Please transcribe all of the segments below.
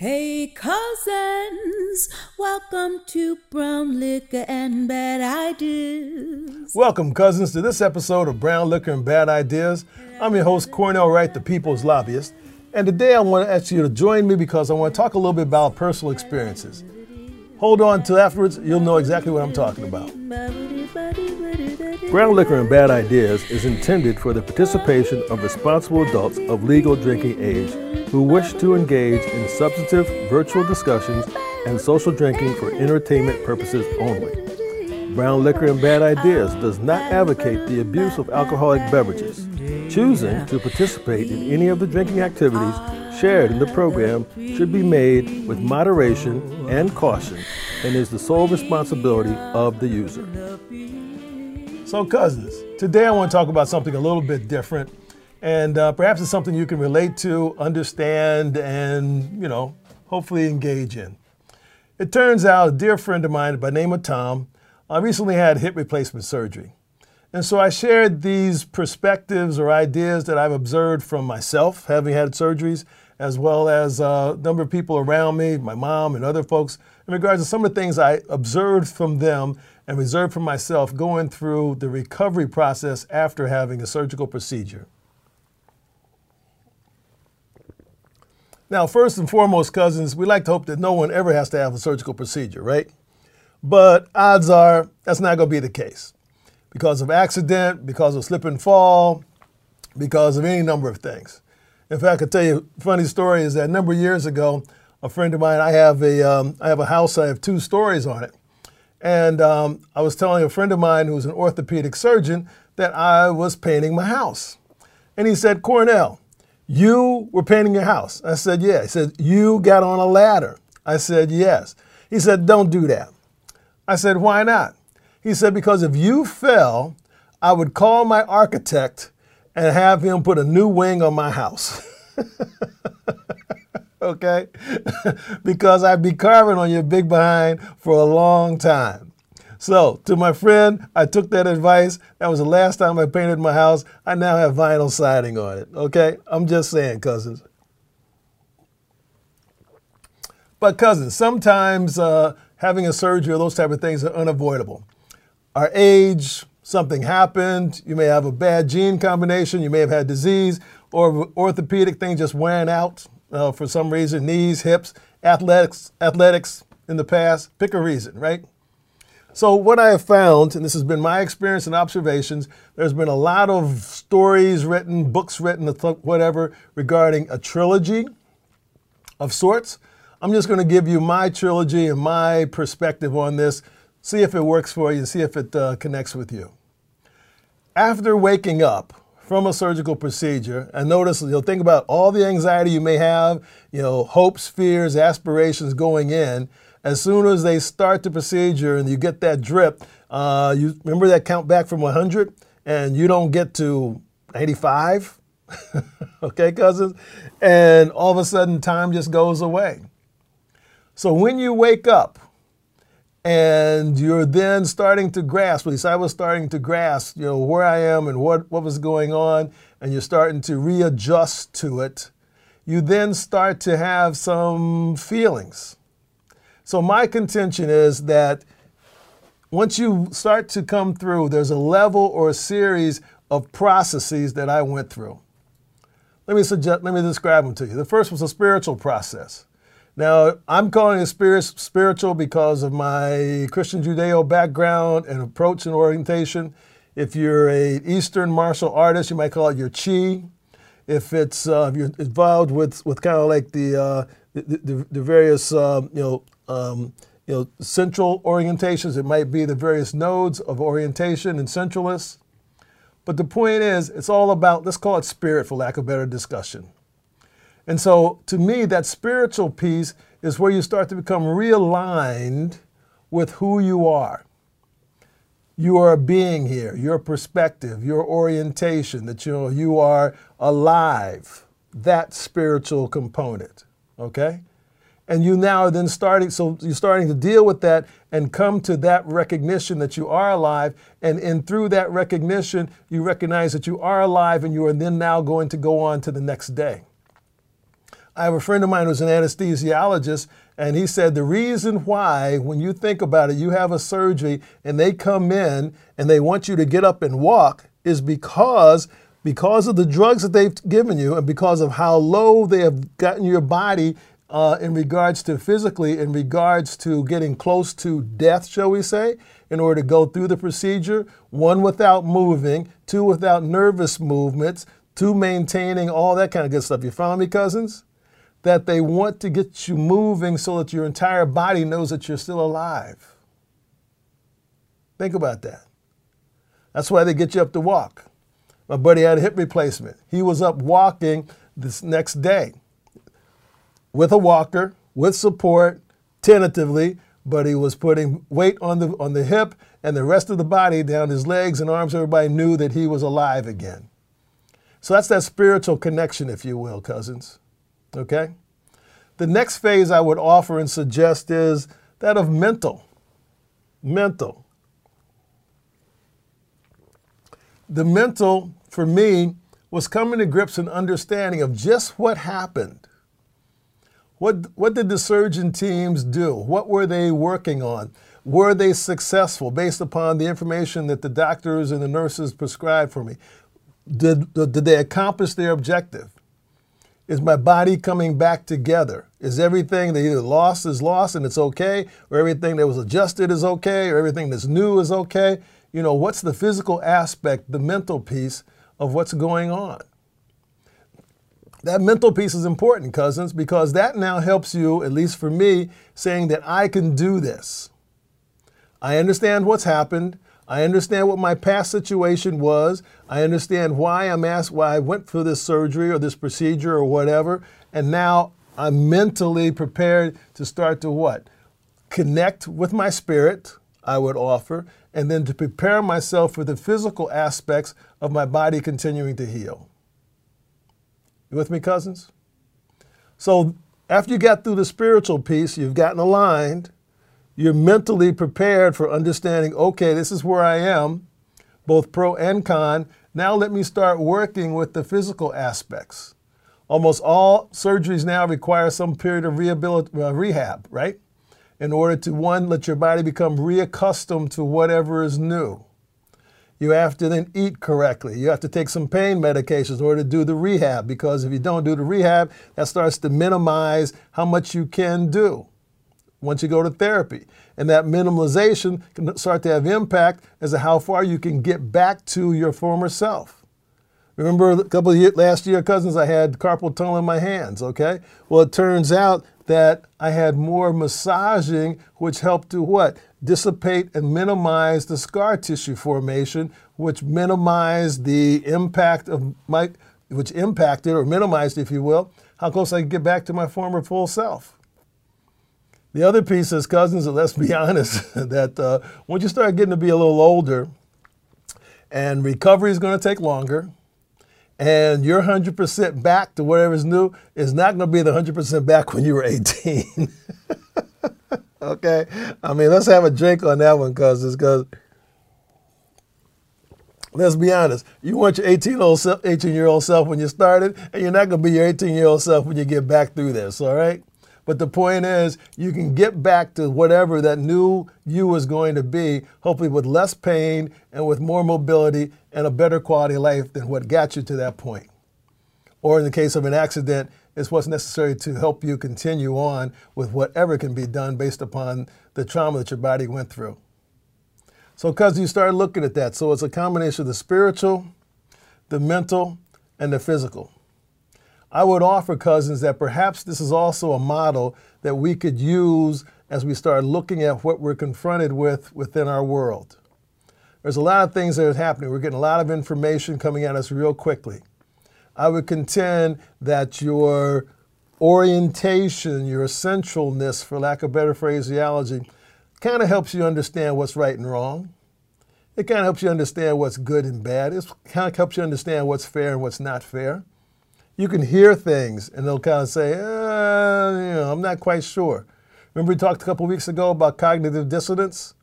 Hey cousins, welcome to Brown Liquor and Bad Ideas. Welcome, cousins, to this episode of Brown Liquor and Bad Ideas. I'm your host, Cornell Wright, the People's Lobbyist. And today I want to ask you to join me because I want to talk a little bit about personal experiences. Hold on till afterwards, you'll know exactly what I'm talking about. Brown Liquor and Bad Ideas is intended for the participation of responsible adults of legal drinking age who wish to engage in substantive virtual discussions and social drinking for entertainment purposes only. Brown Liquor and Bad Ideas does not advocate the abuse of alcoholic beverages. Choosing to participate in any of the drinking activities shared in the program should be made with moderation and caution and is the sole responsibility of the user. So, cousins, today I want to talk about something a little bit different, and uh, perhaps it's something you can relate to, understand, and you know, hopefully engage in. It turns out a dear friend of mine by name of Tom uh, recently had hip replacement surgery. And so I shared these perspectives or ideas that I've observed from myself having had surgeries, as well as uh, a number of people around me, my mom and other folks, in regards to some of the things I observed from them and reserved for myself going through the recovery process after having a surgical procedure. Now, first and foremost, cousins, we like to hope that no one ever has to have a surgical procedure, right? But odds are that's not going to be the case because of accident, because of slip and fall, because of any number of things. In fact, I can tell you a funny story is that a number of years ago, a friend of mine, I have a, um, I have a house, I have two stories on it. And um, I was telling a friend of mine who's an orthopedic surgeon that I was painting my house. And he said, Cornell, you were painting your house. I said, yeah. He said, you got on a ladder. I said, yes. He said, don't do that. I said, why not? He said, because if you fell, I would call my architect and have him put a new wing on my house. okay? because I'd be carving on your big behind for a long time. So, to my friend, I took that advice. That was the last time I painted my house. I now have vinyl siding on it. Okay? I'm just saying, cousins. But, cousins, sometimes uh, having a surgery or those type of things are unavoidable. Our age, something happened, you may have a bad gene combination, you may have had disease, or orthopedic thing just wearing out, uh, for some reason, knees, hips, athletics, athletics in the past, pick a reason, right? So what I have found, and this has been my experience and observations, there's been a lot of stories written, books written, whatever, regarding a trilogy of sorts. I'm just going to give you my trilogy and my perspective on this, see if it works for you, see if it uh, connects with you. After waking up, from a surgical procedure and notice you'll think about all the anxiety you may have you know hopes fears aspirations going in as soon as they start the procedure and you get that drip uh, you remember that count back from 100 and you don't get to 85 okay cousins? And all of a sudden time just goes away. So when you wake up and you're then starting to grasp, at least I was starting to grasp, you know, where I am and what, what was going on, and you're starting to readjust to it, you then start to have some feelings. So my contention is that once you start to come through, there's a level or a series of processes that I went through. Let me suggest, let me describe them to you. The first was a spiritual process. Now, I'm calling it spirit, spiritual because of my Christian Judeo background and approach and orientation. If you're a Eastern martial artist, you might call it your chi. If it's uh, if you're involved with, with kind of like the, uh, the, the, the, various uh, you know um, you know central orientations, it might be the various nodes of orientation and centralists. But the point is, it's all about let's call it spirit, for lack of better discussion. And so, to me, that spiritual piece is where you start to become realigned with who you are. You are a being here, your perspective, your orientation, that you, know, you are alive, that spiritual component, okay? And you now are then starting, so you're starting to deal with that and come to that recognition that you are alive. And, and through that recognition, you recognize that you are alive and you are then now going to go on to the next day. I have a friend of mine who's an anesthesiologist, and he said the reason why, when you think about it, you have a surgery and they come in and they want you to get up and walk is because because of the drugs that they've given you and because of how low they have gotten your body uh, in regards to physically, in regards to getting close to death, shall we say, in order to go through the procedure, one without moving, two without nervous movements, two maintaining all that kind of good stuff. You follow me, cousins? That they want to get you moving so that your entire body knows that you're still alive. Think about that. That's why they get you up to walk. My buddy had a hip replacement. He was up walking this next day with a walker, with support, tentatively, but he was putting weight on the on the hip and the rest of the body down his legs and arms. Everybody knew that he was alive again. So that's that spiritual connection, if you will, cousins. Okay? The next phase I would offer and suggest is that of mental. Mental. The mental, for me, was coming to grips and understanding of just what happened what, what did the surgeon teams do? What were they working on? Were they successful based upon the information that the doctors and the nurses prescribed for me? Did, did they accomplish their objective? Is my body coming back together? Is everything that either lost is lost and it's okay, or everything that was adjusted is okay, or everything that's new is okay? You know, what's the physical aspect, the mental piece of what's going on? That mental piece is important, cousins, because that now helps you, at least for me, saying that I can do this. I understand what's happened. I understand what my past situation was. I understand why I'm asked why I went for this surgery or this procedure or whatever. And now I'm mentally prepared to start to what? Connect with my spirit, I would offer, and then to prepare myself for the physical aspects of my body continuing to heal. You with me, cousins? So after you got through the spiritual piece, you've gotten aligned, you're mentally prepared for understanding, okay, this is where I am, both pro and con. Now let me start working with the physical aspects. Almost all surgeries now require some period of uh, rehab, right? In order to, one, let your body become reaccustomed to whatever is new. You have to then eat correctly. You have to take some pain medications in order to do the rehab because if you don't do the rehab, that starts to minimize how much you can do once you go to therapy. And that minimalization can start to have impact as to how far you can get back to your former self. Remember a couple of years, last year, cousins, I had carpal tunnel in my hands, okay? Well, it turns out that I had more massaging, which helped to what? Dissipate and minimize the scar tissue formation, which minimized the impact of my, which impacted or minimized, if you will, how close I could get back to my former full self. The other piece is, cousins, and let's be honest, that uh, once you start getting to be a little older, and recovery is going to take longer, and your 100% back to whatever's new is not going to be the 100% back when you were 18. okay? I mean, let's have a drink on that one, cousins, because let's be honest. You want your 18 old 18 year old self when you started, and you're not going to be your 18 year old self when you get back through this, all right? But the point is, you can get back to whatever that new you is going to be, hopefully with less pain and with more mobility and a better quality of life than what got you to that point. Or in the case of an accident, it's what's necessary to help you continue on with whatever can be done based upon the trauma that your body went through. So, because you start looking at that, so it's a combination of the spiritual, the mental, and the physical. I would offer, cousins, that perhaps this is also a model that we could use as we start looking at what we're confronted with within our world. There's a lot of things that are happening. We're getting a lot of information coming at us real quickly. I would contend that your orientation, your essentialness, for lack of better phraseology, kind of helps you understand what's right and wrong. It kind of helps you understand what's good and bad. It kind of helps you understand what's fair and what's not fair you can hear things and they'll kind of say, uh, you know, I'm not quite sure. Remember we talked a couple weeks ago about cognitive dissonance?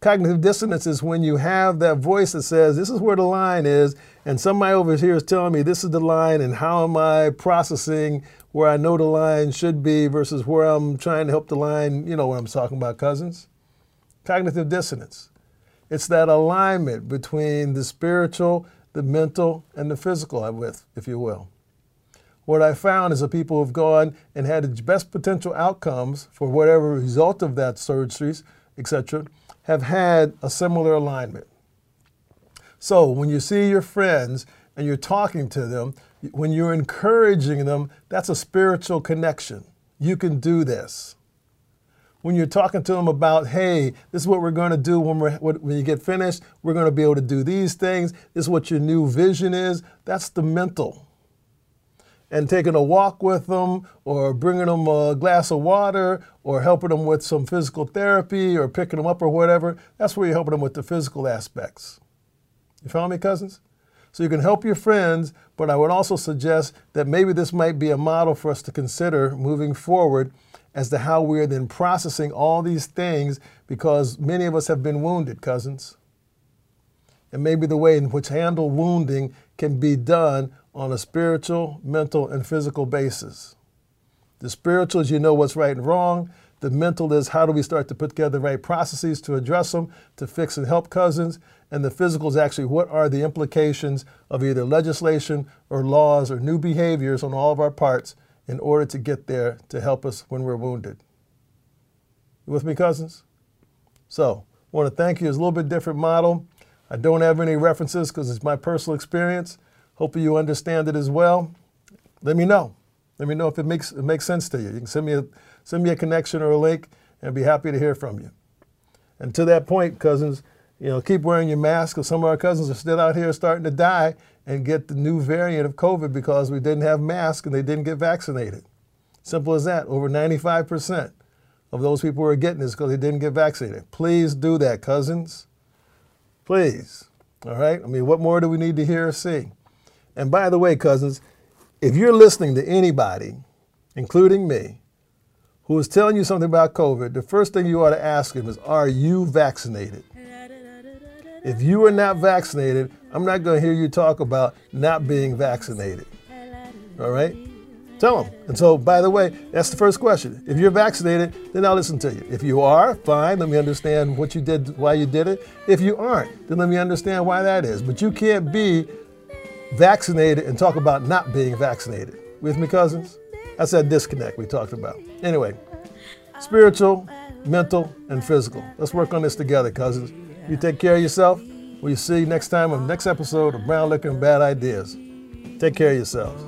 Cognitive dissonance is when you have that voice that says, this is where the line is, and somebody over here is telling me this is the line, and how am I processing where I know the line should be versus where I'm trying to help the line, you know what I'm talking about, cousins? Cognitive dissonance. It's that alignment between the spiritual, the mental, and the physical, with, if you will. What I found is that people have gone and had the best potential outcomes for whatever result of that surgeries, etc., have had a similar alignment. So when you see your friends and you're talking to them, when you're encouraging them, that's a spiritual connection. You can do this. When you're talking to them about, hey, this is what we're going to do when, we're, when you get finished, we're going to be able to do these things, this is what your new vision is, that's the mental. And taking a walk with them, or bringing them a glass of water, or helping them with some physical therapy, or picking them up, or whatever, that's where you're helping them with the physical aspects. You follow me, cousins? So you can help your friends, but I would also suggest that maybe this might be a model for us to consider moving forward as to how we are then processing all these things because many of us have been wounded, cousins. And maybe the way in which handle wounding can be done on a spiritual, mental, and physical basis. The spiritual is you know what's right and wrong. The mental is how do we start to put together the right processes to address them, to fix and help cousins. And the physical is actually what are the implications of either legislation or laws or new behaviors on all of our parts in order to get there to help us when we're wounded. You with me, cousins? So, I want to thank you. It's a little bit different model. I don't have any references because it's my personal experience. Hopefully you understand it as well. Let me know. Let me know if it makes it makes sense to you. You can send me a send me a connection or a link, and I'd be happy to hear from you. And to that point, cousins, you know, keep wearing your mask because some of our cousins are still out here starting to die and get the new variant of COVID because we didn't have masks and they didn't get vaccinated. Simple as that. Over 95% of those people who are getting this because they didn't get vaccinated. Please do that, cousins. Please. All right? I mean, what more do we need to hear or see? And by the way, cousins, if you're listening to anybody, including me, who is telling you something about COVID, the first thing you ought to ask them is, Are you vaccinated? If you are not vaccinated, I'm not going to hear you talk about not being vaccinated. All right? Tell them. And so, by the way, that's the first question. If you're vaccinated, then I'll listen to you. If you are, fine, let me understand what you did, why you did it. If you aren't, then let me understand why that is. But you can't be vaccinated and talk about not being vaccinated. With me, cousins? That's that disconnect we talked about. Anyway, spiritual, mental, and physical. Let's work on this together, cousins. You take care of yourself. We'll see you next time on the next episode of Brown Liquor and Bad Ideas. Take care of yourselves.